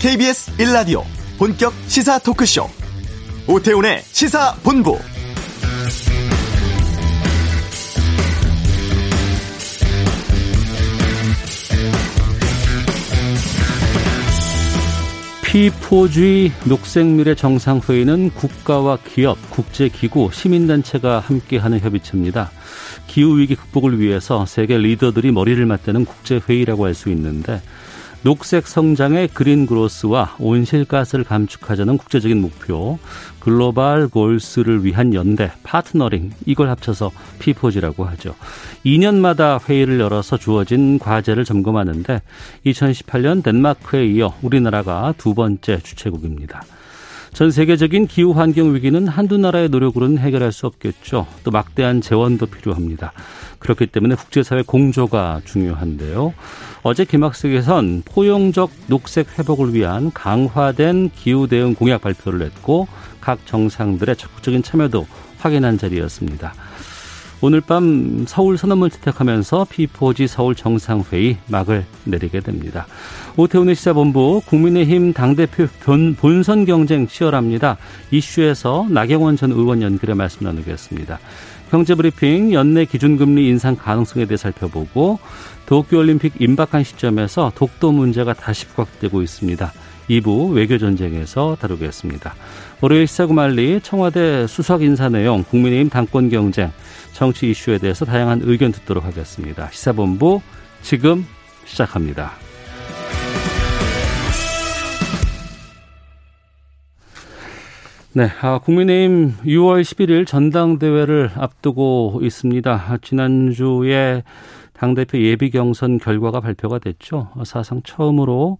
KBS 1라디오 본격 시사 토크쇼 오태훈의 시사본부 P4G 녹색미래 정상회의는 국가와 기업, 국제기구, 시민단체가 함께하는 협의체입니다. 기후위기 극복을 위해서 세계 리더들이 머리를 맞대는 국제회의라고 할 수 있는데 녹색 성장의 그린 그로스와 온실가스를 감축하자는 국제적인 목표, 글로벌 골스를 위한 연대, 파트너링, 이걸 합쳐서 P4G라고 하죠. 2년마다 회의를 열어서 주어진 과제를 점검하는데 2018년 덴마크에 이어 우리나라가 두 번째 주최국입니다. 전 세계적인 기후 환경 위기는 한두 나라의 노력으로는 해결할 수 없겠죠. 또 막대한 재원도 필요합니다. 그렇기 때문에 국제사회 공조가 중요한데요. 어제 개막식에선 포용적 녹색 회복을 위한 강화된 기후 대응 공약 발표를 했고 각 정상들의 적극적인 참여도 확인한 자리였습니다. 오늘 밤 서울 선언문 채택하면서 P4G 서울 정상회의 막을 내리게 됩니다. 오태훈의 시사본부 국민의힘 당대표 본선 경쟁 치열합니다. 이슈에서 나경원 전 의원 연결해 말씀 나누겠습니다. 경제브리핑 연내 기준금리 인상 가능성에 대해 살펴보고 도쿄올림픽 임박한 시점에서 독도 문제가 다시 부각되고 있습니다. 2부 외교 전쟁에서 다루겠습니다. 월요일 시사구말리 청와대 수석 인사 내용 국민의힘 당권 경쟁 정치 이슈에 대해서 다양한 의견 듣도록 하겠습니다. 시사본부 지금 시작합니다. 네, 아, 국민의힘 6월 11일 전당대회를 앞두고 있습니다. 지난주에 당대표 예비 경선 결과가 발표가 됐죠. 사상 처음으로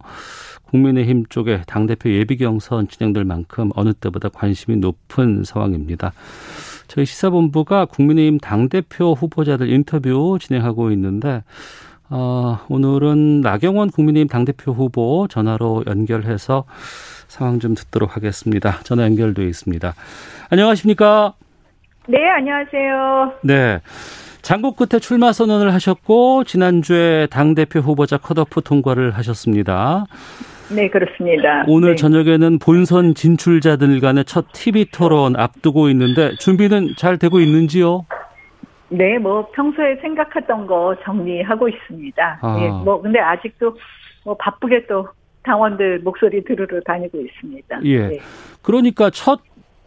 국민의힘 쪽에 당대표 예비 경선 진행될 만큼 어느 때보다 관심이 높은 상황입니다. 저희 시사본부가 국민의힘 당대표 후보자들 인터뷰 진행하고 있는데 어, 오늘은 나경원 국민의힘 당대표 후보 전화로 연결해서 상황 좀 듣도록 하겠습니다. 전화 연결돼 있습니다. 안녕하십니까? 네, 안녕하세요. 네. 장고 끝에 출마 선언을 하셨고 지난주에 당대표 후보자 컷오프 통과를 하셨습니다. 네, 그렇습니다. 오늘 네. 저녁에는 본선 진출자들 간의 첫 TV 토론 앞두고 있는데 준비는 잘 되고 있는지요? 네, 뭐 평소에 생각했던 거 정리하고 있습니다. 아. 예, 뭐 근데 아직도 뭐 바쁘게 또 당원들 목소리 들으러 다니고 있습니다. 예. 네. 그러니까 첫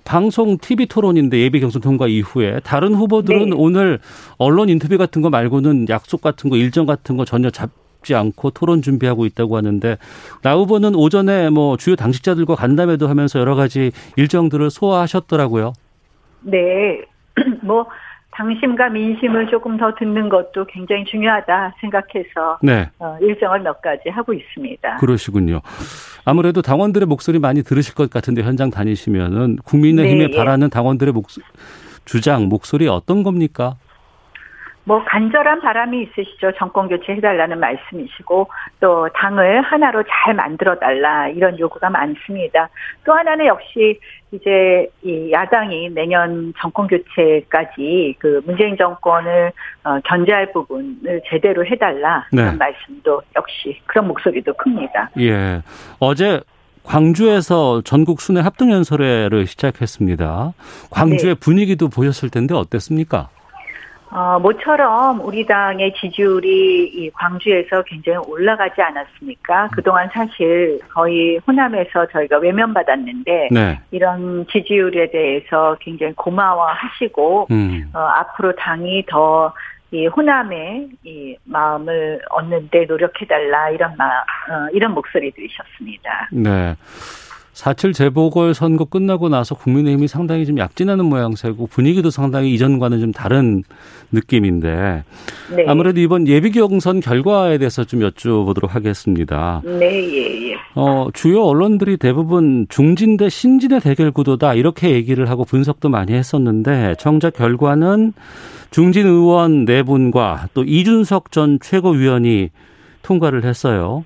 방송 TV 토론인데 예비 경선 통과 이후에 다른 후보들은 네. 오늘 언론 인터뷰 같은 거 말고는 약속 같은 거 일정 같은 거 전혀 잡지 않고 토론 준비하고 있다고 하는데 나 후보는 오전에 뭐 주요 당직자들과 간담회도 하면서 여러 가지 일정들을 소화하셨더라고요. 네. 뭐 당심과 민심을 조금 더 듣는 것도 굉장히 중요하다 생각해서 네. 어, 일정을 몇 가지 하고 있습니다. 그러시군요. 아무래도 당원들의 목소리 많이 들으실 것 같은데 현장 다니시면은 국민의힘에 네, 예. 바라는 당원들의 목 주장 목소리 어떤 겁니까? 뭐 간절한 바람이 있으시죠. 정권 교체 해달라는 말씀이시고 또 당을 하나로 잘 만들어 달라 이런 요구가 많습니다. 또 하나는 역시 이제 이 야당이 내년 정권 교체까지 그 문재인 정권을 어, 견제할 부분을 제대로 해달라 네. 이런 말씀도 역시 그런 목소리도 큽니다. 예. 어제 광주에서 전국 순회 합동 연설회를 시작했습니다. 광주의 네. 분위기도 보셨을 텐데 어땠습니까? 어, 모처럼 우리 당의 지지율이 이 광주에서 굉장히 올라가지 않았습니까? 그동안 사실 거의 호남에서 저희가 외면받았는데 네. 이런 지지율에 대해서 굉장히 고마워하시고 음. 어, 앞으로 당이 더 이 호남의 이 마음을 얻는데 노력해달라 이런 마 어, 이런 목소리 들으셨습니다. 네. 4.7 재보궐 선거 끝나고 나서 국민의힘이 상당히 좀 약진하는 모양새고 분위기도 상당히 이전과는 좀 다른 느낌인데 네. 아무래도 이번 예비 경선 결과에 대해서 좀 여쭤보도록 하겠습니다. 네, 예, 예. 어, 주요 언론들이 대부분 중진 대 신진의 대결 구도다 이렇게 얘기를 하고 분석도 많이 했었는데 정작 결과는 중진 의원 네 분과 또 이준석 전 최고위원이 통과를 했어요.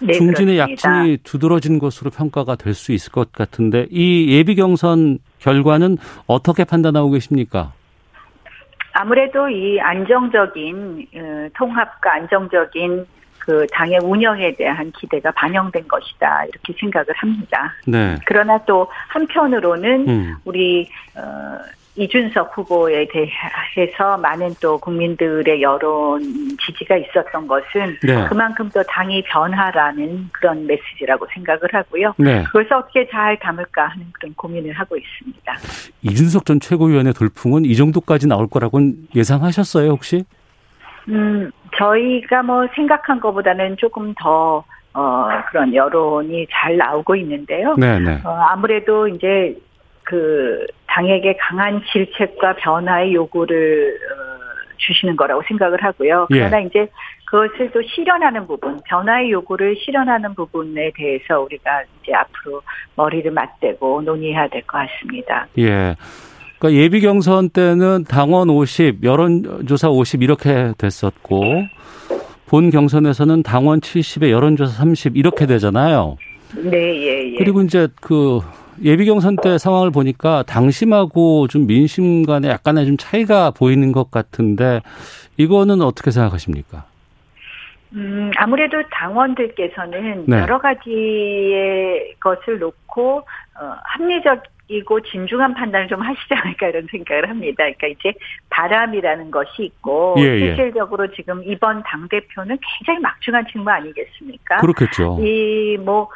네, 중진의 그렇습니다. 약진이 두드러진 것으로 평가가 될 수 있을 것 같은데 이 예비 경선 결과는 어떻게 판단하고 계십니까? 아무래도 이 안정적인 어, 통합과 안정적인 그 당의 운영에 대한 기대가 반영된 것이다 이렇게 생각을 합니다. 네. 그러나 또 한편으로는 음. 우리 어, 이준석 후보에 대해서 많은 또 국민들의 여론 지지가 있었던 것은 네. 그만큼 또 당이 변화라는 그런 메시지라고 생각을 하고요. 네. 그래서 어떻게 잘 담을까 하는 그런 고민을 하고 있습니다. 이준석 전 최고위원의 돌풍은 이 정도까지 나올 거라고는 예상하셨어요, 혹시? 음, 저희가 뭐 생각한 것보다는 조금 더 어, 그런 여론이 잘 나오고 있는데요. 네, 네. 어, 아무래도 이제 그 당에게 강한 질책과 변화의 요구를 어, 주시는 거라고 생각을 하고요. 예. 그러나 이제 그것을 또 실현하는 부분, 변화의 요구를 실현하는 부분에 대해서 우리가 이제 앞으로 머리를 맞대고 논의해야 될 것 같습니다. 예. 그러니까 예비 경선 때는 당원 50, 여론조사 50 이렇게 됐었고 본 경선에서는 당원 70에 여론조사 30 이렇게 되잖아요. 네, 예, 예. 그리고 이제 그 예비 경선 때 상황을 보니까 당심하고 좀 민심 간에 약간의 좀 차이가 보이는 것 같은데 이거는 어떻게 생각하십니까? 음, 아무래도 당원들께서는 네. 여러 가지의 것을 놓고 어, 합리적 이고 진중한 판단을 좀 하시지 않을까 이런 생각을 합니다. 그러니까 이제 바람이라는 것이 있고 예, 예. 실질적으로 지금 이번 당 대표는 굉장히 막중한 직무 아니겠습니까? 그렇겠죠. 이뭐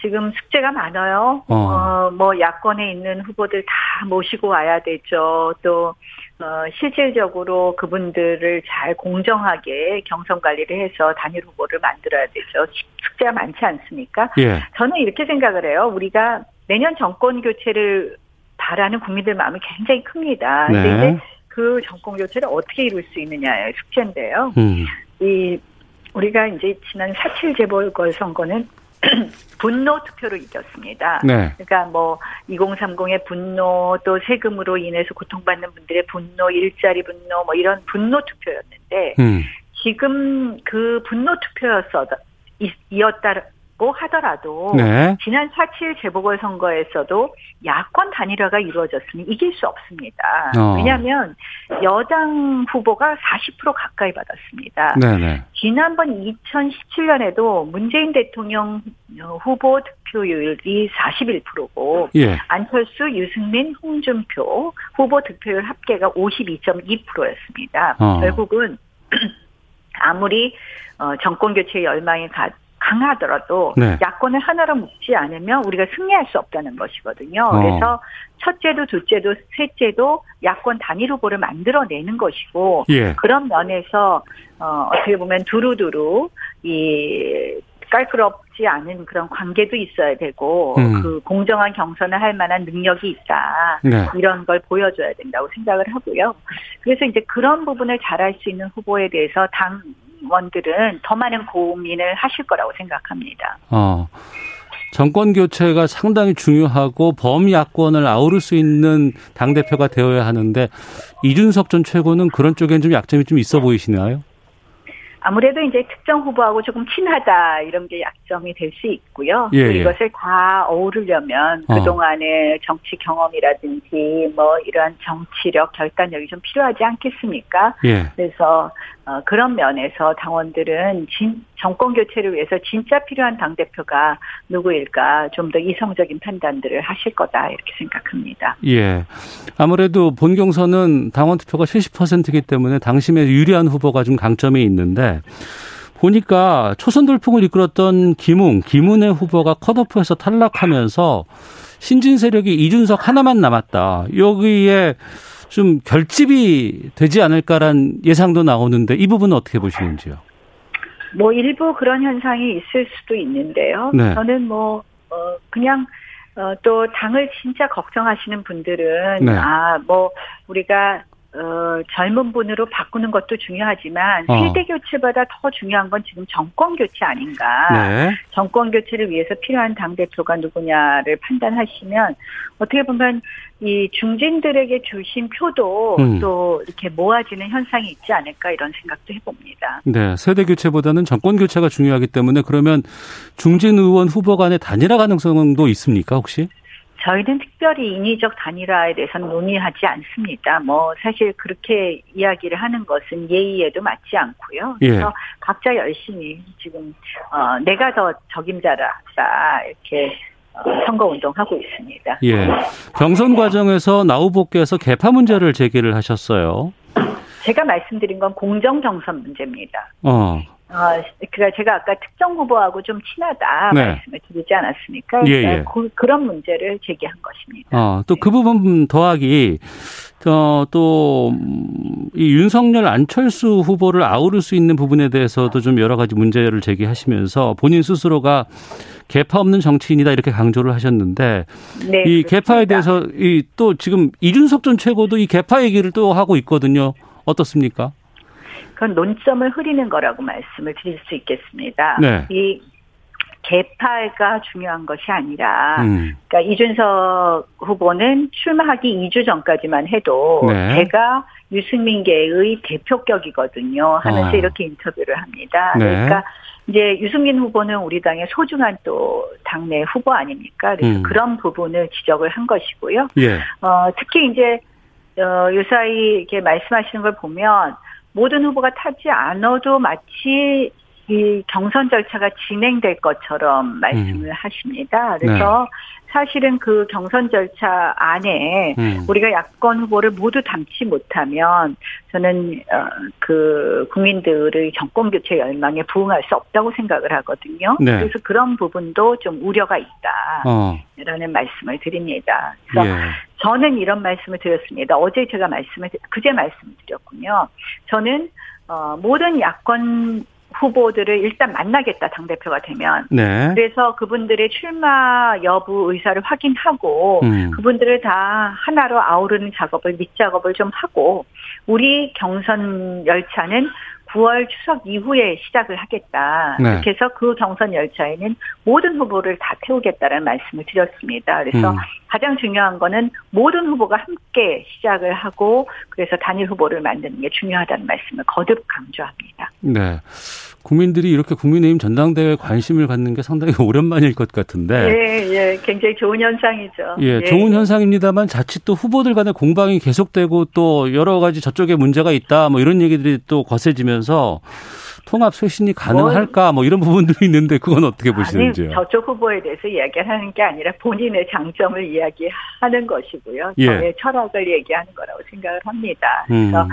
지금 숙제가 많아요. 어. 어, 뭐 야권에 있는 후보들 다 모시고 와야 되죠. 또 어, 실질적으로 그분들을 잘 공정하게 경선 관리를 해서 단일 후보를 만들어야 되죠. 숙제가 많지 않습니까? 예. 저는 이렇게 생각을 해요. 우리가 내년 정권 교체를 바라는 국민들 마음이 굉장히 큽니다. 근데 네. 이제 그 정권 교체를 어떻게 이룰 수 있느냐의 숙제인데요. 음. 이 우리가 이제 지난 4.7 재보궐 선거는 분노 투표로 이겼습니다. 네. 그러니까 뭐 2030의 분노 또 세금으로 인해서 고통받는 분들의 분노, 일자리 분노 뭐 이런 분노 투표였는데 음. 지금 그 분노 투표였어 이었다 고 하더라도 네. 지난 4.7 재보궐선거에서도 야권 단일화가 이루어졌으니 이길 수 없습니다. 어. 왜냐하면 여당 후보가 40% 가까이 받았습니다. 네네. 지난번 2017년에도 문재인 대통령 후보 득표율이 41%고 예. 안철수, 유승민, 홍준표 후보 득표율 합계가 52.2%였습니다. 어. 결국은 아무리 어, 정권 교체 열망이 가, 강하더라도 네. 야권을 하나로 묶지 않으면 우리가 승리할 수 없다는 것이거든요. 어. 그래서 첫째도 둘째도 셋째도 야권 단일 후보를 만들어내는 것이고 예. 그런 면에서 어, 어떻게 보면 두루두루 이 깔끄럽지 않은 그런 관계도 있어야 되고 음. 그 공정한 경선을 할 만한 능력이 있다. 네. 이런 걸 보여줘야 된다고 생각을 하고요. 그래서 이제 그런 부분을 잘할 수 있는 후보에 대해서 당 원들은 더 많은 고민을 하실 거라고 생각합니다. 어. 정권 교체가 상당히 중요하고 범야권을 아우를 수 있는 당 대표가 되어야 하는데 이준석 전 최고는 그런 쪽엔 좀 약점이 좀 있어 보이시나요? 아무래도 이제 특정 후보하고 조금 친하다 이런 게 약점이 될 수 있고요. 예, 또 예. 이것을 다 어우르려면 어. 그동안의 정치 경험이라든지 뭐 이러한 정치력, 결단력이 좀 필요하지 않겠습니까? 예. 그래서 어, 그런 면에서 당원들은 진, 정권 교체를 위해서 진짜 필요한 당 대표가 누구일까 좀 더 이성적인 판단들을 하실 거다 이렇게 생각합니다. 예. 아무래도 본 경선은 당원 투표가 70%이기 때문에 당심에 유리한 후보가 좀 강점이 있는데 보니까 초선 돌풍을 이끌었던 김웅, 김은혜 후보가 컷오프에서 탈락하면서 신진 세력이 이준석 하나만 남았다. 여기에 좀 결집이 되지 않을까란 예상도 나오는데 이 부분은 어떻게 보시는지요? 뭐 일부 그런 현상이 있을 수도 있는데요. 네. 저는 뭐 어, 그냥 어, 또 당을 진짜 걱정하시는 분들은 네. 아뭐 우리가 어, 젊은 분으로 바꾸는 것도 중요하지만 어. 세대 교체보다 더 중요한 건 지금 정권 교체 아닌가. 네. 정권 교체를 위해서 필요한 당 대표가 누구냐를 판단하시면 어떻게 보면 이 중진들에게 주신 표도 음. 또 이렇게 모아지는 현상이 있지 않을까 이런 생각도 해봅니다. 네, 세대 교체보다는 정권 교체가 중요하기 때문에 그러면 중진 의원 후보 간의 단일화 가능성도 있습니까, 혹시? 저희는 특별히 인위적 단일화에 대해서는 논의하지 않습니다. 뭐 사실 그렇게 이야기를 하는 것은 예의에도 맞지 않고요. 예. 그래서 각자 열심히 지금 어, 내가 더 적임자라다 이렇게 어, 선거 운동하고 있습니다. 예. 경선 과정에서 나 후보께서 개파 문제를 제기를 하셨어요. 제가 말씀드린 건 공정 경선 문제입니다. 어. 어, 그러니까 제가 아까 특정 후보하고 좀 친하다 네. 말씀을 드리지 않았습니까? 예, 그러니까 예. 그, 그런 문제를 제기한 것입니다. 어, 또그 부분 더하기, 어, 또, 음, 이 윤석열 안철수 후보를 아우를 수 있는 부분에 대해서도 좀 여러 가지 문제를 제기하시면서 본인 스스로가 개파 없는 정치인이다 이렇게 강조를 하셨는데 네, 이 그렇습니다. 개파에 대해서 이 또 지금 이준석 전 최고도 이 개파 얘기를 또 하고 있거든요. 어떻습니까? 그건 논점을 흐리는 거라고 말씀을 드릴 수 있겠습니다. 네. 이 개파가 중요한 것이 아니라, 음. 그러니까 이준석 후보는 출마하기 2주 전까지만 해도 네. 제가 유승민계의 대표격이거든요. 하면서 아. 이렇게 인터뷰를 합니다. 네. 그러니까 이제 유승민 후보는 우리 당의 소중한 또 당내 후보 아닙니까? 그래서 음. 그런 부분을 지적을 한 것이고요. 예. 어, 특히 이제, 어, 요사이 이렇게 말씀하시는 걸 보면 모든 후보가 타지 않아도 마치 이 경선 절차가 진행될 것처럼 말씀을 하십니다. 그래서 사실은 그 경선 절차 안에 음. 우리가 야권 후보를 모두 담지 못하면 저는 어, 그 국민들의 정권 교체 열망에 부응할 수 없다고 생각을 하거든요. 네. 그래서 그런 부분도 좀 우려가 있다. 어. 라는 말씀을 드립니다. 그래서 예. 저는 이런 말씀을 드렸습니다. 어제 제가 말씀을 드- 그제 말씀을 드렸군요. 저는 어, 모든 야권 후보들을 일단 만나겠다 당 대표가 되면 네. 그래서 그분들의 출마 여부 의사를 확인하고 음. 그분들을 다 하나로 아우르는 작업을 밑 작업을 좀 하고 우리 경선 열차는 9월 추석 이후에 시작을 하겠다. 네. 그렇게 해서 그 경선 열차에는 모든 후보를 다 태우겠다는 말씀을 드렸습니다. 그래서 음. 가장 중요한 거는 모든 후보가 함께 시작을 하고 그래서 단일 후보를 만드는 게 중요하다는 말씀을 거듭 강조합니다. 네. 국민들이 이렇게 국민의힘 전당대회에 관심을 갖는 게 상당히 오랜만일 것 같은데. 예, 예, 굉장히 좋은 현상이죠. 예, 좋은 현상입니다만 자칫 또 후보들 간의 공방이 계속되고 또 여러 가지 저쪽에 문제가 있다 뭐 이런 얘기들이 또 거세지면서 통합 쇄신이 가능할까 뭐 이런 부분들이 있는데 그건 어떻게 보시는지요? 아니, 저쪽 후보에 대해서 이야기하는 게 아니라 본인의 장점을 이야기하는 것이고요. 예. 저의 철학을 얘기하는 거라고 생각을 합니다. 음. 그래서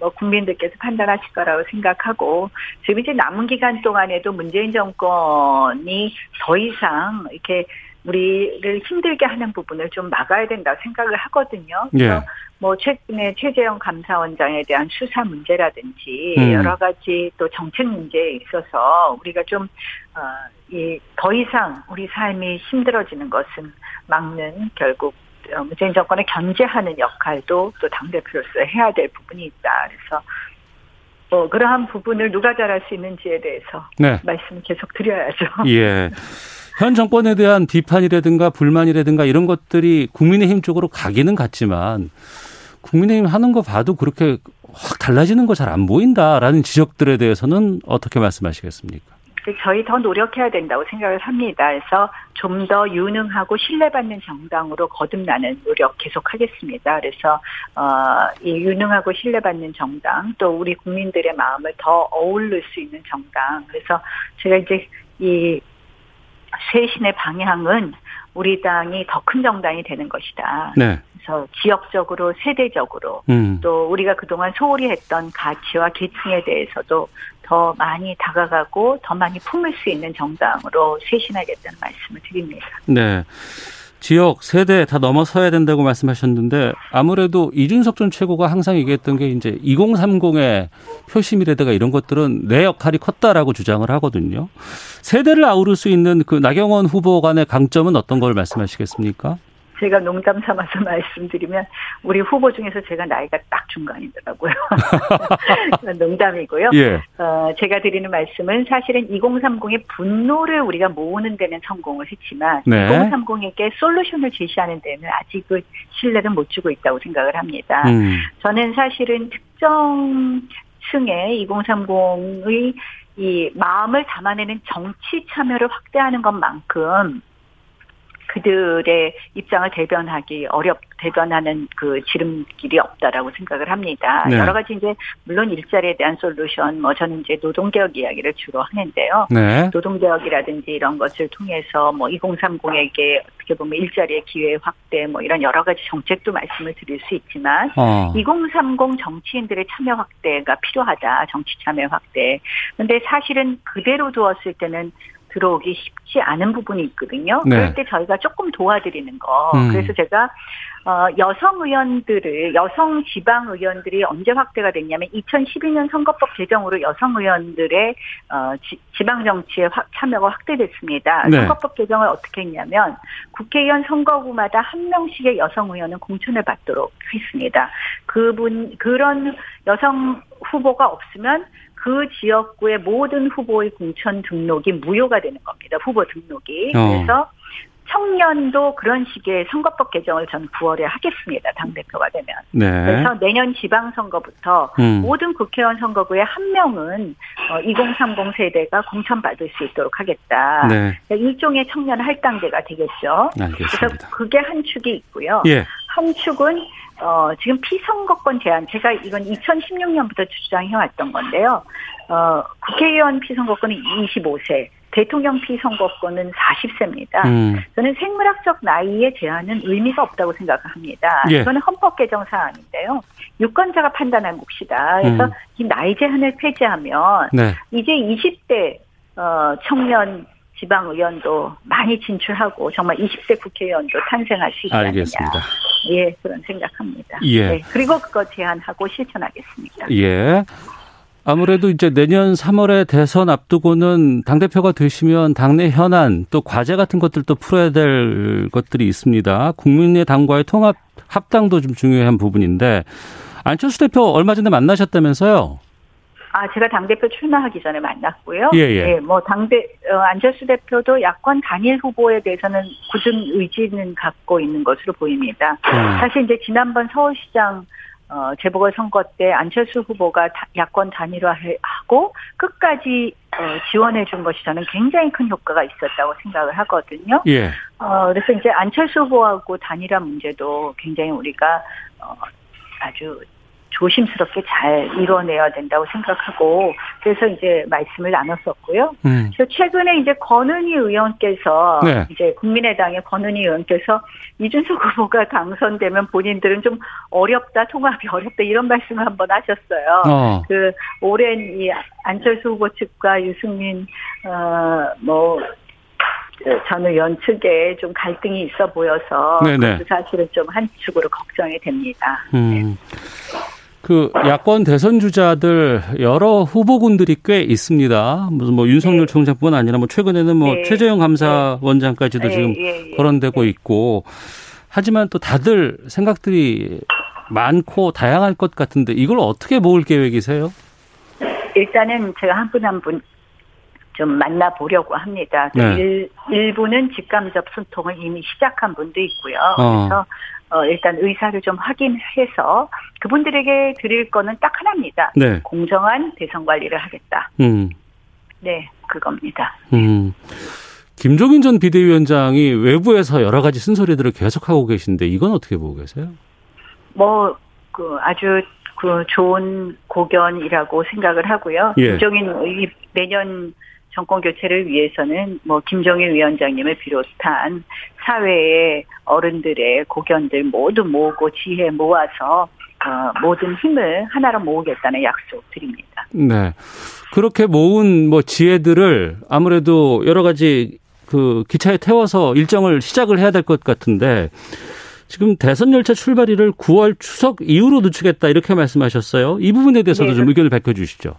뭐 국민들께서 판단하실 거라고 생각하고 지금 이제 남은 기간 동안에도 문재인 정권이 더 이상 이렇게 우리를 힘들게 하는 부분을 좀 막아야 된다고 생각을 하거든요. 그래서 예. 뭐 최근에 최재형 감사원장에 대한 수사 문제라든지 음. 여러 가지 또 정책 문제에 있어서 우리가 좀 어, 이 더 이상 우리 삶이 힘들어지는 것은 막는 결국 어, 문재인 정권을 견제하는 역할도 또 당대표로서 해야 될 부분이 있다. 그래서 뭐 그러한 부분을 누가 잘할 수 있는지에 대해서 네. 말씀을 계속 드려야죠. 예. 현 정권에 대한 비판이라든가 불만이라든가 이런 것들이 국민의힘 쪽으로 가기는 갔지만 국민의힘 하는 거 봐도 그렇게 확 달라지는 거 잘 안 보인다라는 지적들에 대해서는 어떻게 말씀하시겠습니까? 저희 더 노력해야 된다고 생각을 합니다. 그래서 좀 더 유능하고 신뢰받는 정당으로 거듭나는 노력 계속하겠습니다. 그래서 어, 이 유능하고 신뢰받는 정당 또 우리 국민들의 마음을 더 어울릴 수 있는 정당. 그래서 제가 이제 이 쇄신의 방향은 우리 당이 더 큰 정당이 되는 것이다. 네. 그래서 지역적으로 세대적으로 음. 또 우리가 그동안 소홀히 했던 가치와 계층에 대해서도 더 많이 다가가고 더 많이 품을 수 있는 정당으로 쇄신하겠다는 말씀을 드립니다. 네. 지역, 세대 다 넘어서야 된다고 말씀하셨는데 아무래도 이준석 전 최고가 항상 얘기했던 게 이제 2030의 표심이라든가 이런 것들은 내 역할이 컸다라고 주장을 하거든요. 세대를 아우를 수 있는 그 나경원 후보 간의 강점은 어떤 걸 말씀하시겠습니까? 제가 농담 삼아서 말씀드리면 우리 후보 중에서 제가 나이가 딱 중간이더라고요. 농담이고요. 예. 어, 제가 드리는 말씀은 사실은 2030의 분노를 우리가 모으는 데는 성공을 했지만 네. 2030에게 솔루션을 제시하는 데는 아직 그 신뢰를 못 주고 있다고 생각을 합니다. 음. 저는 사실은 특정 층의 2030의 이 마음을 담아내는 정치 참여를 확대하는 것만큼 그들의 입장을 대변하기 어렵 대변하는 그 지름길이 없다라고 생각을 합니다. 네. 여러 가지 이제 물론 일자리에 대한 솔루션 뭐 저는 이제 노동 개혁 이야기를 주로 하는데요. 네. 노동 개혁이라든지 이런 것을 통해서 뭐 2030에게 어떻게 보면 일자리의 기회 확대 뭐 이런 여러 가지 정책도 말씀을 드릴 수 있지만 어. 2030 정치인들의 참여 확대가 필요하다. 정치 참여 확대. 근데 사실은 그대로 두었을 때는 들어오기 쉽지 않은 부분이 있거든요. 네. 그럴 때 저희가 조금 도와드리는 거. 음. 그래서 제가 어, 여성 의원들을 여성 지방 의원들이 언제 확대가 됐냐면 2012년 선거법 개정으로 여성 의원들의 어, 지, 방 정치에 참여가 확대됐습니다. 네. 선거법 개정을 어떻게 했냐면 국회의원 선거구마다 한 명씩의 여성 의원은 공천을 받도록 했습니다. 그분 그런 여성 후보가 없으면 그 지역구의 모든 후보의 공천 등록이 무효가 되는 겁니다. 후보 등록이. 어. 그래서 청년도 그런 식의 선거법 개정을 전 9월에 하겠습니다. 당대표가 되면. 네. 그래서 내년 지방선거부터 음. 모든 국회의원 선거구에 한 명은 2030 어, 세대가 공천받을 수 있도록 하겠다. 네. 그러니까 일종의 청년 할당제가 되겠죠. 알겠습니다. 그래서 그게 한 축이 있고요. 예. 한 축은 어, 지금 피선거권 제한, 제가 이건 2016년부터 주장해왔던 건데요. 어, 국회의원 피선거권은 25세, 대통령 피선거권은 40세입니다. 음. 저는 생물학적 나이의 제한은 의미가 없다고 생각합니다. 예. 이거는 헌법 개정 사안인데요. 유권자가 판단할 몫이다. 그래서 음. 이 나이 제한을 폐지하면 네. 이제 20대 어, 청년 지방의원도 많이 진출하고 정말 20대 국회의원도 탄생할 수 있지 알겠습니다. 않느냐. 예, 그런 생각합니다. 예. 네, 그리고 그거 제안하고 실천하겠습니다. 예. 아무래도 이제 내년 3월에 대선 앞두고는 당대표가 되시면 당내 현안 또 과제 같은 것들도 풀어야 될 것들이 있습니다. 국민의 당과의 통합 합당도 좀 중요한 부분인데 안철수 대표 얼마 전에 만나셨다면서요? 아, 제가 당대표 출마하기 전에 만났고요. 예, 예. 네, 뭐, 당대, 어, 안철수 대표도 야권 단일 후보에 대해서는 굳은 의지는 갖고 있는 것으로 보입니다. 음. 사실 이제 지난번 서울시장 어, 재보궐 선거 때 안철수 후보가 야권 단일화하고 끝까지 어, 지원해 준 것이 저는 굉장히 큰 효과가 있었다고 생각을 하거든요. 예. 어, 그래서 이제 안철수 후보하고 단일화 문제도 굉장히 우리가 어, 아주 조심스럽게 잘 이뤄내야 된다고 생각하고 그래서 이제 말씀을 나눴었고요. 음. 그래서 최근에 이제 권은희 의원께서 네. 이제 국민의당의 권은희 의원께서 이준석 후보가 당선되면 본인들은 좀 어렵다 통합이 어렵다 이런 말씀을 한번 하셨어요. 어. 그 오랜 이 안철수 후보 측과 유승민 어뭐 전 의원 측에 좀 갈등이 있어 보여서 그 사실은 좀 한축으로 걱정이 됩니다. 음. 네. 그 야권 대선 주자들 여러 후보군들이 꽤 있습니다. 무슨 뭐 윤석열 네. 총장뿐 아니라 뭐 최근에는 뭐 네. 최재형 감사원장까지도 네. 지금 예, 예. 거론되고 네. 있고 하지만 또 다들 생각들이 많고 다양할 것 같은데 이걸 어떻게 모을 계획이세요? 일단은 제가 한 분 한 분 좀 만나보려고 합니다. 네. 일, 일부는 직감접 소통을 이미 시작한 분도 있고요. 어. 그래서 어, 일단 의사를 좀 확인해서 그분들에게 드릴 거는 딱 하나입니다. 네. 공정한 대선 관리를 하겠다. 음. 네, 그겁니다. 음. 김종인 전 비대위원장이 외부에서 여러 가지 쓴소리들을 계속하고 계신데 이건 어떻게 보고 계세요? 뭐, 그 아주 그 좋은 고견이라고 생각을 하고요. 예. 김종인 매년 정권 교체를 위해서는 뭐 김정일 위원장님을 비롯한 사회의 어른들의 고견들 모두 모으고 지혜 모아서 어, 모든 힘을 하나로 모으겠다는 약속 드립니다. 네. 그렇게 모은 뭐 지혜들을 아무래도 여러 가지 그 기차에 태워서 일정을 시작을 해야 될 것 같은데 지금 대선 열차 출발일을 9월 추석 이후로 늦추겠다 이렇게 말씀하셨어요. 이 부분에 대해서도 네. 좀 의견을 밝혀 주시죠.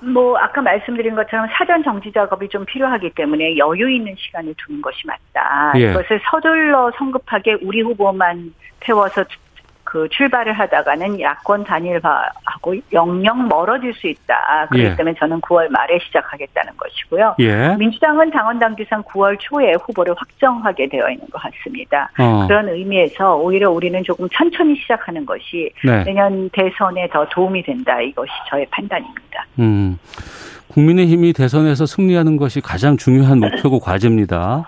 뭐 아까 말씀드린 것처럼 사전 정지 작업이 좀 필요하기 때문에 여유 있는 시간을 두는 것이 맞다. 예. 이것을 서둘러 성급하게 우리 후보만 태워서 그 출발을 하다가는 야권 단일화하고 영영 멀어질 수 있다. 그렇기 예. 때문에 저는 9월 말에 시작하겠다는 것이고요. 예. 민주당은 당원 당규상 9월 초에 후보를 확정하게 되어 있는 것 같습니다. 어. 그런 의미에서 오히려 우리는 조금 천천히 시작하는 것이 네. 내년 대선에 더 도움이 된다. 이것이 저의 판단입니다. 음. 국민의힘이 대선에서 승리하는 것이 가장 중요한 목표고 과제입니다.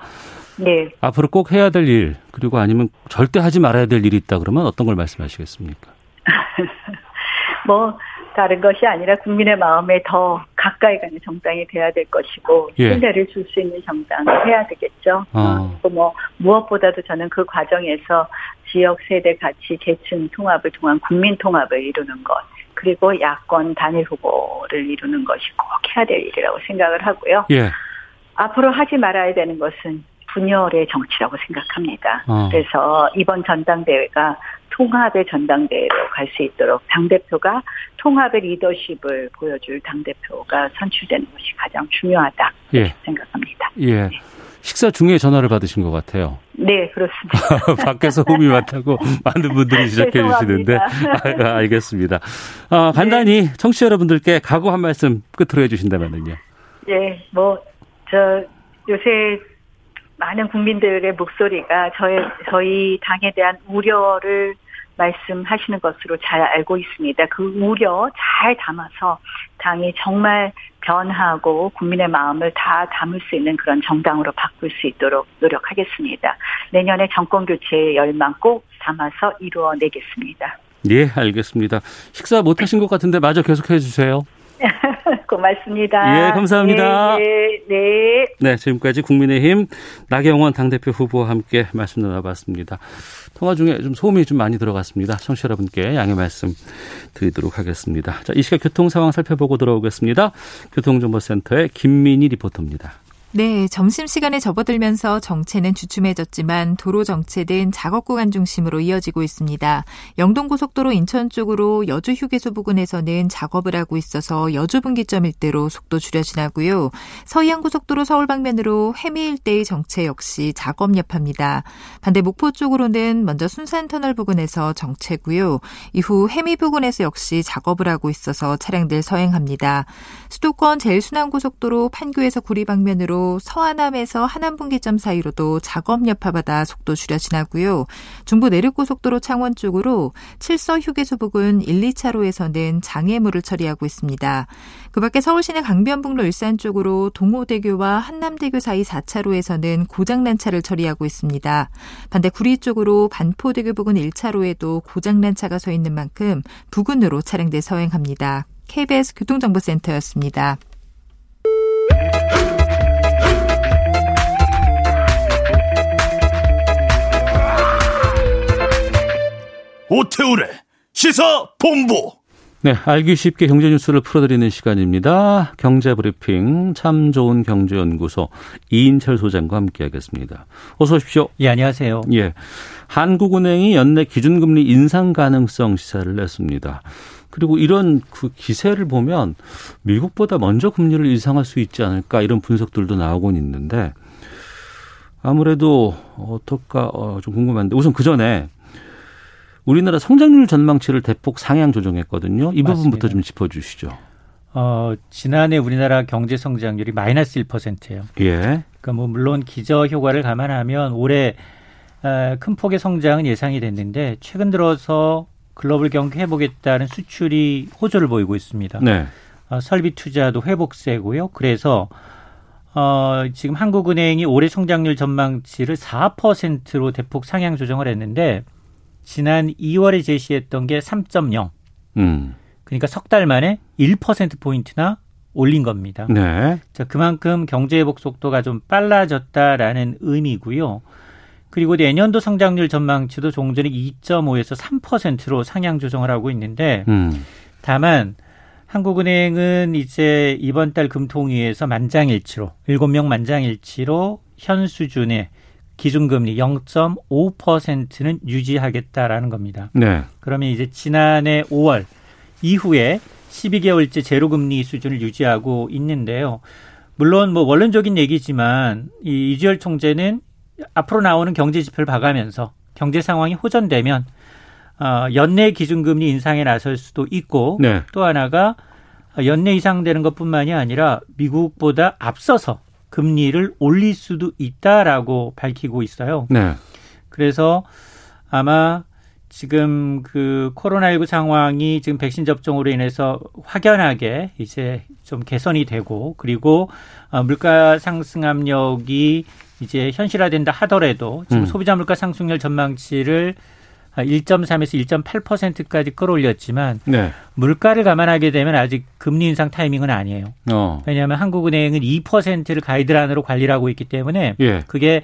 네. 앞으로 꼭 해야 될 일, 그리고 아니면 절대 하지 말아야 될 일이 있다 그러면 어떤 걸 말씀하시겠습니까? 뭐 다른 것이 아니라 국민의 마음에 더 가까이 가는 정당이 돼야 될 것이고 예. 신뢰를 줄 수 있는 정당을 해야 되겠죠. 어. 그리고 뭐 무엇보다도 저는 그 과정에서 지역 세대 가치 계층 통합을 통한 국민 통합을 이루는 것 그리고 야권 단일 후보를 이루는 것이 꼭 해야 될 일이라고 생각을 하고요. 예. 앞으로 하지 말아야 되는 것은 분열의 정치라고 생각합니다. 어. 그래서 이번 전당대회가 통합의 전당대회로 갈 수 있도록 당대표가 통합의 리더십을 보여줄 당대표가 선출되는 것이 가장 중요하다 예. 생각합니다. 예. 식사 중에 전화를 받으신 것 같아요. 네, 그렇습니다. 밖에서 호흡이 많다고 많은 분들이 지적해 주시는데. 죄송합니다. 아, 알겠습니다. 아, 간단히 청취자 여러분들께 각오 한 말씀 끝으로 해주신다면요. 예, 뭐, 저, 요새 많은 국민들의 목소리가 저희, 저희 당에 대한 우려를 말씀하시는 것으로 잘 알고 있습니다. 그 우려 잘 담아서 당이 정말 변하고 국민의 마음을 다 담을 수 있는 그런 정당으로 바꿀 수 있도록 노력하겠습니다. 내년에 정권 교체의 열망 꼭 담아서 이루어내겠습니다. 예, 알겠습니다. 식사 못 하신 것 같은데 마저 계속 해 주세요. 고맙습니다. 예, 감사합니다. 네, 네. 네, 지금까지 국민의힘 나경원 당대표 후보와 함께 말씀 나눠봤습니다. 통화 중에 좀 소음이 좀 많이 들어갔습니다. 청취자 여러분께 양해 말씀 드리도록 하겠습니다. 자, 이 시각 교통 상황 살펴보고 들어오겠습니다. 교통정보센터의 김민희 리포터입니다. 네, 점심시간에 접어들면서 정체는 주춤해졌지만 도로 정체는 작업 구간 중심으로 이어지고 있습니다. 영동고속도로 인천 쪽으로 여주 휴게소 부근에서는 작업을 하고 있어서 여주 분기점 일대로 속도 줄여 지나고요. 서해안고속도로 서울 방면으로 해미 일대의 정체 역시 작업 여파입니다. 반대 목포 쪽으로는 먼저 순산터널 부근에서 정체고요. 이후 해미 부근에서 역시 작업을 하고 있어서 차량들 서행합니다. 수도권 제일순환고속도로 판교에서 구리 방면으로 서하남에서 하남분기점 사이로도 작업 여파받아 속도 줄여 지나고요. 중부 내륙고속도로 창원 쪽으로 칠서 휴게소 부근 1, 2차로에서는 장애물을 처리하고 있습니다. 그 밖에 서울시내 강변북로 일산 쪽으로 동호대교와 한남대교 사이 4차로에서는 고장난 차를 처리하고 있습니다. 반대 구리 쪽으로 반포대교 부근 1차로에도 고장난 차가 서 있는 만큼 부근으로 차량들 서행합니다. KBS 교통정보센터였습니다. 오태우래 시사 본부. 네, 알기 쉽게 경제 뉴스를 풀어드리는 시간입니다. 경제 브리핑 참 좋은 경제연구소 이인철 소장과 함께하겠습니다. 어서 오십시오. 예, 안녕하세요. 예, 한국은행이 연내 기준금리 인상 가능성 시사를 냈습니다. 그리고 이런 그 기세를 보면 미국보다 먼저 금리를 인상할 수 있지 않을까 이런 분석들도 나오곤 있는데 아무래도 어떨까 어, 좀 궁금한데 우선 그 전에 우리나라 성장률 전망치를 대폭 상향 조정했거든요. 이 부분부터 맞습니다. 좀 짚어주시죠. 어, 지난해 우리나라 경제 성장률이 마이너스 1%예요. 예. 그러니까 뭐 물론 기저 효과를 감안하면 올해 어, 큰 폭의 성장은 예상이 됐는데 최근 들어서 글로벌 경기 회복했다는 수출이 호조를 보이고 있습니다. 네. 어, 설비 투자도 회복세고요. 그래서 어, 지금 한국은행이 올해 성장률 전망치를 4%로 대폭 상향 조정을 했는데 지난 2월에 제시했던 게 3.0. 음. 그러니까 석 달 만에 1% 포인트나 올린 겁니다. 네. 자, 그만큼 경제 회복 속도가 좀 빨라졌다라는 의미고요. 그리고 내년도 성장률 전망치도 조금 전에 2.5에서 3%로 상향 조정을 하고 있는데 음. 다만 한국은행은 이제 이번 달 금통위에서 만장일치로 7명 만장일치로 현 수준의 기준금리 0.5%는 유지하겠다라는 겁니다. 네. 그러면 이제 지난해 5월 이후에 12개월째 제로금리 수준을 유지하고 있는데요. 물론 뭐 원론적인 얘기지만 이 이주열 총재는 앞으로 나오는 경제 지표를 봐가면서 경제 상황이 호전되면 어, 연내 기준금리 인상에 나설 수도 있고 네. 또 하나가 연내 이상 되는 것뿐만이 아니라 미국보다 앞서서 금리를 올릴 수도 있다라고 밝히고 있어요. 네. 그래서 아마 지금 그 코로나19 상황이 지금 백신 접종으로 인해서 확연하게 이제 좀 개선이 되고 그리고 어, 물가 상승 압력이 이제 현실화된다 하더라도 지금 음. 소비자 물가 상승률 전망치를 1.3에서 1.8%까지 끌어올렸지만 네. 물가를 감안하게 되면 아직 금리 인상 타이밍은 아니에요. 어. 왜냐하면 한국은행은 2%를 가이드라인으로 관리를 하고 있기 때문에 예. 그게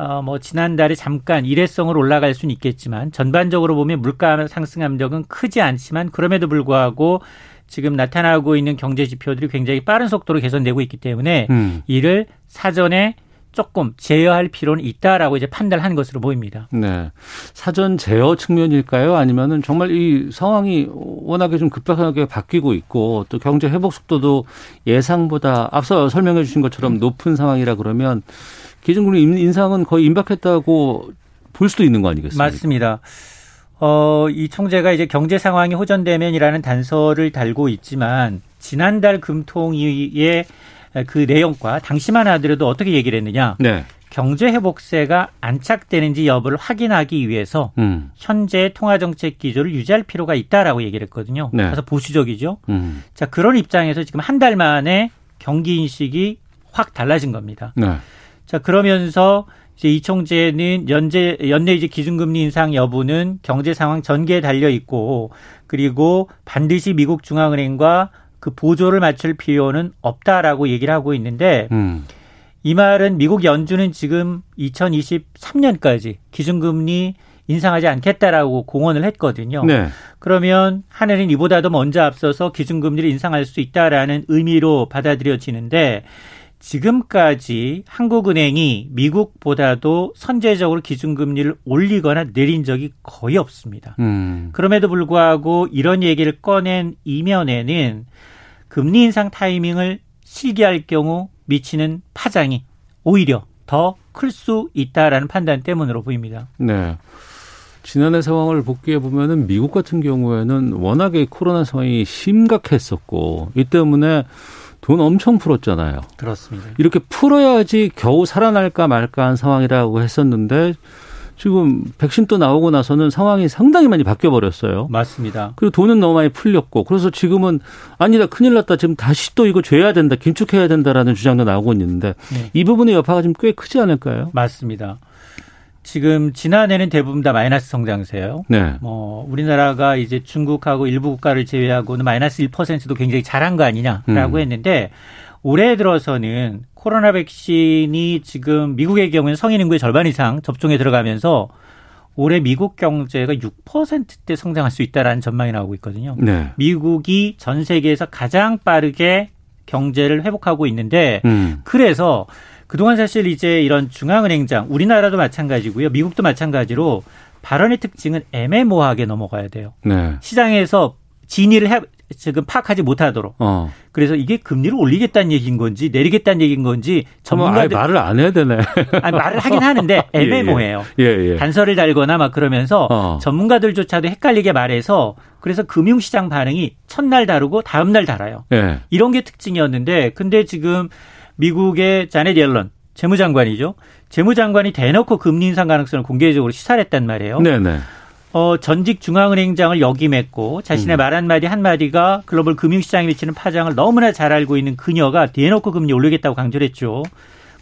어, 뭐, 지난달에 잠깐 일회성으로 올라갈 수는 있겠지만, 전반적으로 보면 물가 상승 압력은 크지 않지만, 그럼에도 불구하고 지금 나타나고 있는 경제 지표들이 굉장히 빠른 속도로 개선되고 있기 때문에, 음. 이를 사전에 조금 제어할 필요는 있다라고 이제 판단한 것으로 보입니다. 네. 사전 제어 측면일까요? 아니면은 정말 이 상황이 워낙에 좀 급박하게 바뀌고 있고 또 경제 회복 속도도 예상보다 앞서 설명해 주신 것처럼 높은 상황이라 그러면 기준금리 인상은 거의 임박했다고 볼 수도 있는 거 아니겠습니까? 맞습니다. 어, 이 총재가 이제 경제 상황이 호전되면이라는 단서를 달고 있지만 지난달 금통위의 그 내용과 당시만 하더라도 어떻게 얘기를 했느냐? 네. 경제 회복세가 안착되는지 여부를 확인하기 위해서 음. 현재 통화 정책 기조를 유지할 필요가 있다라고 얘기를 했거든요. 네. 그래서 보수적이죠. 음. 자, 그런 입장에서 지금 한 달 만에 경기 인식이 확 달라진 겁니다. 네. 자, 그러면서 이제 이 총재는 연재 연내 이제 기준금리 인상 여부는 경제 상황 전개에 달려 있고 그리고 반드시 미국 중앙은행과 그 보조를 맞출 필요는 없다라고 얘기를 하고 있는데 음. 이 말은 미국 연준은 지금 2023년까지 기준금리 인상하지 않겠다라고 공언을 했거든요. 네. 그러면 하늘은 이보다도 먼저 앞서서 기준금리를 인상할 수 있다라는 의미로 받아들여지는데 지금까지 한국은행이 미국보다도 선제적으로 기준금리를 올리거나 내린 적이 거의 없습니다. 음. 그럼에도 불구하고 이런 얘기를 꺼낸 이면에는 금리 인상 타이밍을 실기할 경우 미치는 파장이 오히려 더 클 수 있다라는 판단 때문으로 보입니다. 네. 지난해 상황을 복귀해 보면은 미국 같은 경우에는 워낙에 코로나 상황이 심각했었고 이 때문에 돈 엄청 풀었잖아요. 그렇습니다. 이렇게 풀어야지 겨우 살아날까 말까 한 상황이라고 했었는데 지금 백신 또 나오고 나서는 상황이 상당히 많이 바뀌어 버렸어요. 맞습니다. 그리고 돈은 너무 많이 풀렸고 그래서 지금은 아니다 큰일 났다 지금 다시 또 이거 죄야 된다 긴축해야 된다라는 주장도 나오고 있는데 네. 이 부분의 여파가 좀 꽤 크지 않을까요? 맞습니다. 지금 지난해는 대부분 다 마이너스 성장세예요. 네. 뭐 우리나라가 이제 중국하고 일부 국가를 제외하고는 마이너스 1%도 굉장히 잘한 거 아니냐라고 음. 했는데 올해 들어서는 코로나 백신이 지금 미국의 경우는 성인 인구의 절반 이상 접종에 들어가면서 올해 미국 경제가 6%대 성장할 수 있다라는 전망이 나오고 있거든요. 네. 미국이 전 세계에서 가장 빠르게 경제를 회복하고 있는데 음. 그래서 그동안 사실 이제 이런 중앙은행장 우리나라도 마찬가지고요. 미국도 마찬가지로 발언의 특징은 애매모호하게 넘어가야 돼요. 네. 시장에서 진위를 해, 지금 파악하지 못하도록. 어. 그래서 이게 금리를 올리겠다는 얘기인 건지 내리겠다는 얘기인 건지 아예 전문가들 말을 안 해야 되네. 아니, 말을 하긴 하는데 애매모호해요. 예, 예. 단서를 달거나 막 그러면서 어. 전문가들조차도 헷갈리게 말해서 그래서 금융시장 반응이 첫날 다르고 다음날 달아요. 예. 이런 게 특징이었는데 근데 지금 미국의 자넷 옐런 재무장관이죠. 재무장관이 대놓고 금리 인상 가능성을 공개적으로 시사를 했단 말이에요. 네, 네. 어, 전직 중앙은행장을 역임했고 자신의 음. 말 한마디 한마디가 글로벌 금융시장에 미치는 파장을 너무나 잘 알고 있는 그녀가 대놓고 금리 올리겠다고 강조를 했죠.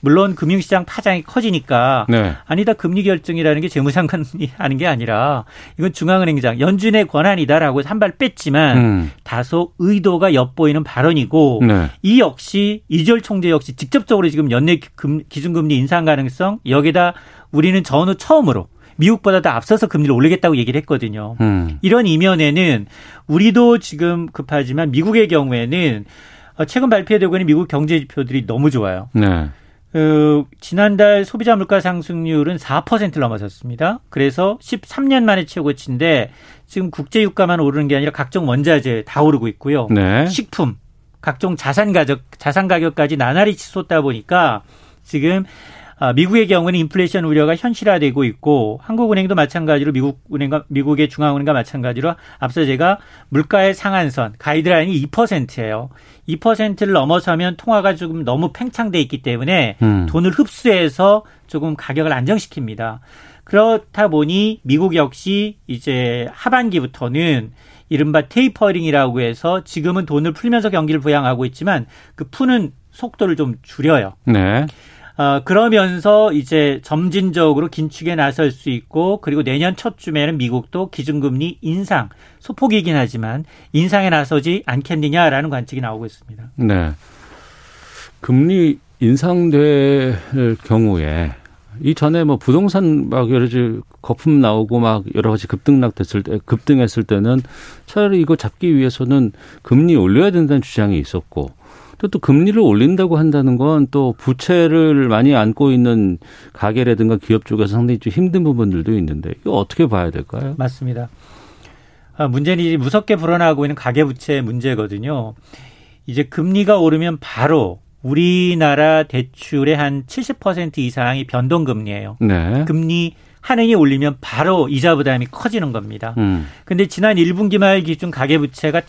물론 금융시장 파장이 커지니까 네. 아니다 금리 결정이라는 게 재무장관이 하는 게 아니라 이건 중앙은행장 연준의 권한이다라고 한 발 뺐지만 음. 다소 의도가 엿보이는 발언이고 네. 이 역시 이절 총재 역시 직접적으로 지금 연내 금- 기준금리 인상 가능성 여기다 우리는 전후 처음으로 미국보다 더 앞서서 금리를 올리겠다고 얘기를 했거든요. 음. 이런 이면에는 우리도 지금 급하지만 미국의 경우에는 어, 최근 발표되고 있는 미국 경제 지표들이 너무 좋아요. 네. 그 지난달 소비자 물가 상승률은 4%를 넘어섰습니다. 그래서 13년 만에 최고치인데 지금 국제 유가만 오르는 게 아니라 각종 원자재 다 오르고 있고요. 네. 식품, 각종 자산 가격, 자산 가격까지 나날이 치솟다 보니까 지금 아, 미국의 경우는 인플레이션 우려가 현실화되고 있고 한국은행도 마찬가지로 미국 은행과 미국의 중앙은행과 마찬가지로 앞서 제가 물가의 상한선 가이드라인이 2%예요. 2%를 넘어서면 통화가 조금 너무 팽창돼 있기 때문에 음. 돈을 흡수해서 조금 가격을 안정시킵니다. 그렇다 보니 미국 역시 이제 하반기부터는 이른바 테이퍼링이라고 해서 지금은 돈을 풀면서 경기를 부양하고 있지만 그 푸는 속도를 좀 줄여요. 네. 어, 그러면서 이제 점진적으로 긴축에 나설 수 있고 그리고 내년 첫쯤에는 미국도 기준금리 인상 소폭이긴 하지만 인상에 나서지 않겠느냐라는 관측이 나오고 있습니다. 네. 금리 인상될 경우에 이전에 뭐 부동산 막 여러 가지 거품 나오고 막 여러 가지 급등락 됐을 때 급등했을 때는 차라리 이거 잡기 위해서는 금리 올려야 된다는 주장이 있었고 또, 또 금리를 올린다고 한다는 건 또 부채를 많이 안고 있는 가게라든가 기업 쪽에서 상당히 좀 힘든 부분들도 있는데 이거 어떻게 봐야 될까요? 맞습니다. 아, 문제는 이제 무섭게 불어나고 있는 가계부채 문제거든요. 이제 금리가 오르면 바로 우리나라 대출의 한 70% 이상이 변동금리예요. 네. 금리 한은이 올리면 바로 이자 부담이 커지는 겁니다. 음. 근데 지난 1분기 말 기준 가계부채가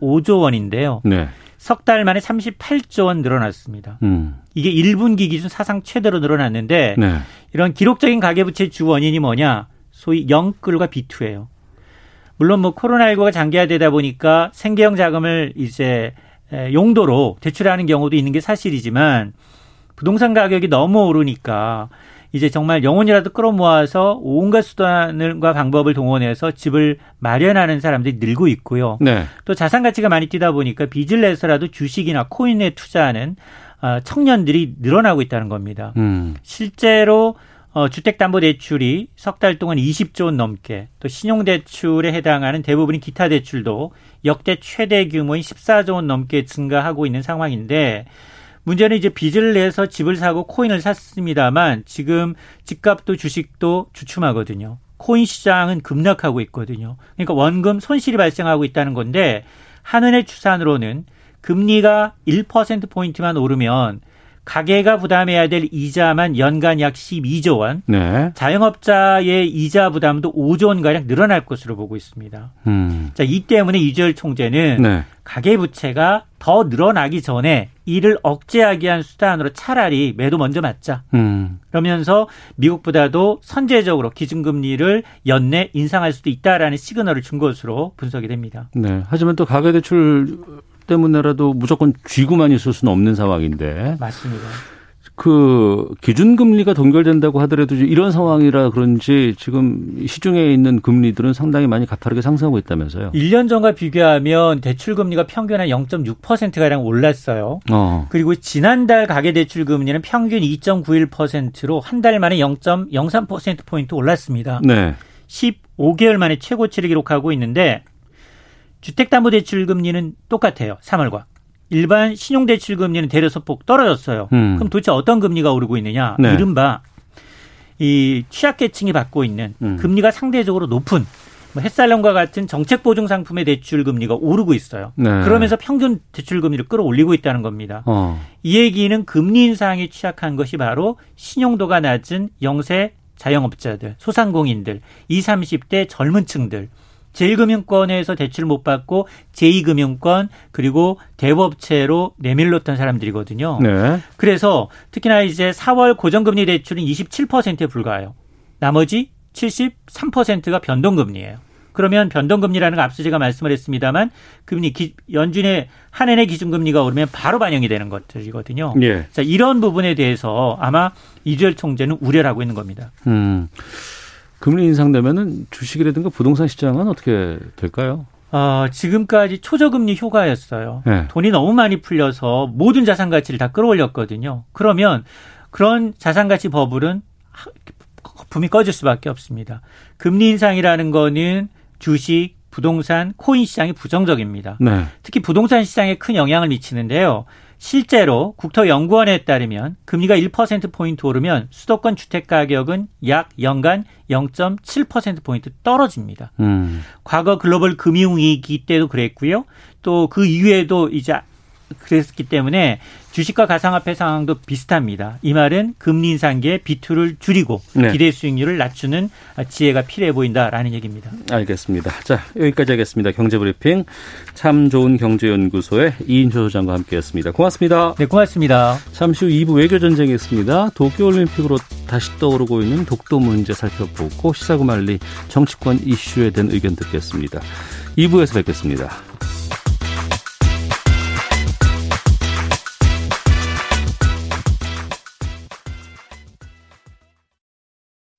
1,765조 원인데요. 네. 석달 만에 38조 원 늘어났습니다. 음. 이게 1분기 기준 사상 최대로 늘어났는데 네. 이런 기록적인 가계부채 주 원인이 뭐냐? 소위 영끌과 비투예요. 물론 뭐 코로나19가 장기화되다 보니까 생계형 자금을 이제 용도로 대출하는 경우도 있는 게 사실이지만 부동산 가격이 너무 오르니까 이제 정말 영혼이라도 끌어모아서 온갖 수단과 방법을 동원해서 집을 마련하는 사람들이 늘고 있고요. 네. 또 자산 가치가 많이 뛰다 보니까 빚을 내서라도 주식이나 코인에 투자하는 어, 청년들이 늘어나고 있다는 겁니다. 음. 실제로 어, 주택담보대출이 석 달 동안 20조 원 넘게 또 신용대출에 해당하는 대부분의 기타 대출도 역대 최대 규모인 14조 원 넘게 증가하고 있는 상황인데 문제는 이제 빚을 내서 집을 사고 코인을 샀습니다만 지금 집값도 주식도 주춤하거든요. 코인 시장은 급락하고 있거든요. 그러니까 원금 손실이 발생하고 있다는 건데 한은의 추산으로는 금리가 1%포인트만 오르면 가계가 부담해야 될 이자만 연간 약 12조 원, 네. 자영업자의 이자 부담도 5조 원 가량 늘어날 것으로 보고 있습니다. 음. 자, 이 때문에 이주열 총재는 네. 가계 부채가 더 늘어나기 전에 이를 억제하기 위한 수단으로 차라리 매도 먼저 맞자. 음. 그러면서 미국보다도 선제적으로 기준금리를 연내 인상할 수도 있다라는 시그널을 준 것으로 분석이 됩니다. 네. 하지만 또 가계대출 때문에라도 무조건 쥐고만 있을 수는 없는 상황인데 맞습니다. 그 기준금리가 동결된다고 하더라도 이런 상황이라 그런지 지금 시중에 있는 금리들은 상당히 많이 가파르게 상승하고 있다면서요. 1년 전과 비교하면 대출 금리가 평균 한 0.6%가량 올랐어요. 어. 그리고 지난달 가계 대출 금리는 평균 2.91%로 한 달 만에 0.03% 포인트 올랐습니다. 네. 15개월 만에 최고치를 기록하고 있는데 주택담보대출 금리는 똑같아요. 3월과. 일반 신용대출 금리는 대려 소폭 떨어졌어요. 음. 그럼 도대체 어떤 금리가 오르고 있느냐? 네. 이른바 이 취약계층이 받고 있는 음. 금리가 상대적으로 높은 뭐 햇살론과 같은 정책 보증 상품의 대출 금리가 오르고 있어요. 네. 그러면서 평균 대출 금리를 끌어올리고 있다는 겁니다. 어. 이 얘기는 금리 인상에 취약한 것이 바로 신용도가 낮은 영세 자영업자들, 소상공인들, 20, 30대 젊은 층들, 제1금융권에서 대출 못 받고 제2금융권 그리고 대부업체로 내밀렀던 사람들이거든요. 네. 그래서 특히나 이제 4월 고정금리 대출은 27%에 불과해요. 나머지 73%가 변동금리예요. 그러면 변동금리라는 거 앞서 제가 말씀을 했습니다만 금리 기, 연준의 한 해의 기준금리가 오르면 바로 반영이 되는 것들이거든요. 예. 자, 이런 부분에 대해서 아마 이주열 총재는 우려를 하고 있는 겁니다. 음. 금리 인상되면은 주식이라든가 부동산 시장은 어떻게 될까요? 어, 지금까지 초저금리 효과였어요. 네. 돈이 너무 많이 풀려서 모든 자산 가치를 다 끌어올렸거든요. 그러면 그런 자산 가치 버블은 하- 거품이 꺼질 수밖에 없습니다. 금리 인상이라는 거는 주식, 부동산, 코인 시장이 부정적입니다. 네. 특히 부동산 시장에 큰 영향을 미치는데요. 실제로 국토연구원에 따르면 금리가 1%포인트 오르면 수도권 주택 가격은 약 연간 0.7%포인트 떨어집니다. 음. 과거 글로벌 금융위기 때도 그랬고요. 또 그 이후에도 이제 그랬기 때문에 주식과 가상화폐 상황도 비슷합니다. 이 말은 금리 인상기에 비투를 줄이고 네. 기대 수익률을 낮추는 지혜가 필요해 보인다라는 얘기입니다. 알겠습니다. 자, 여기까지 하겠습니다. 경제브리핑 참 좋은 경제연구소의 이인조 소장과 함께했습니다. 고맙습니다. 네, 고맙습니다. 잠시 후 2부 외교전쟁이 있습니다. 도쿄올림픽으로 다시 떠오르고 있는 독도 문제 살펴보고 시사구말리 정치권 이슈에 대한 의견 듣겠습니다. 2부에서 뵙겠습니다.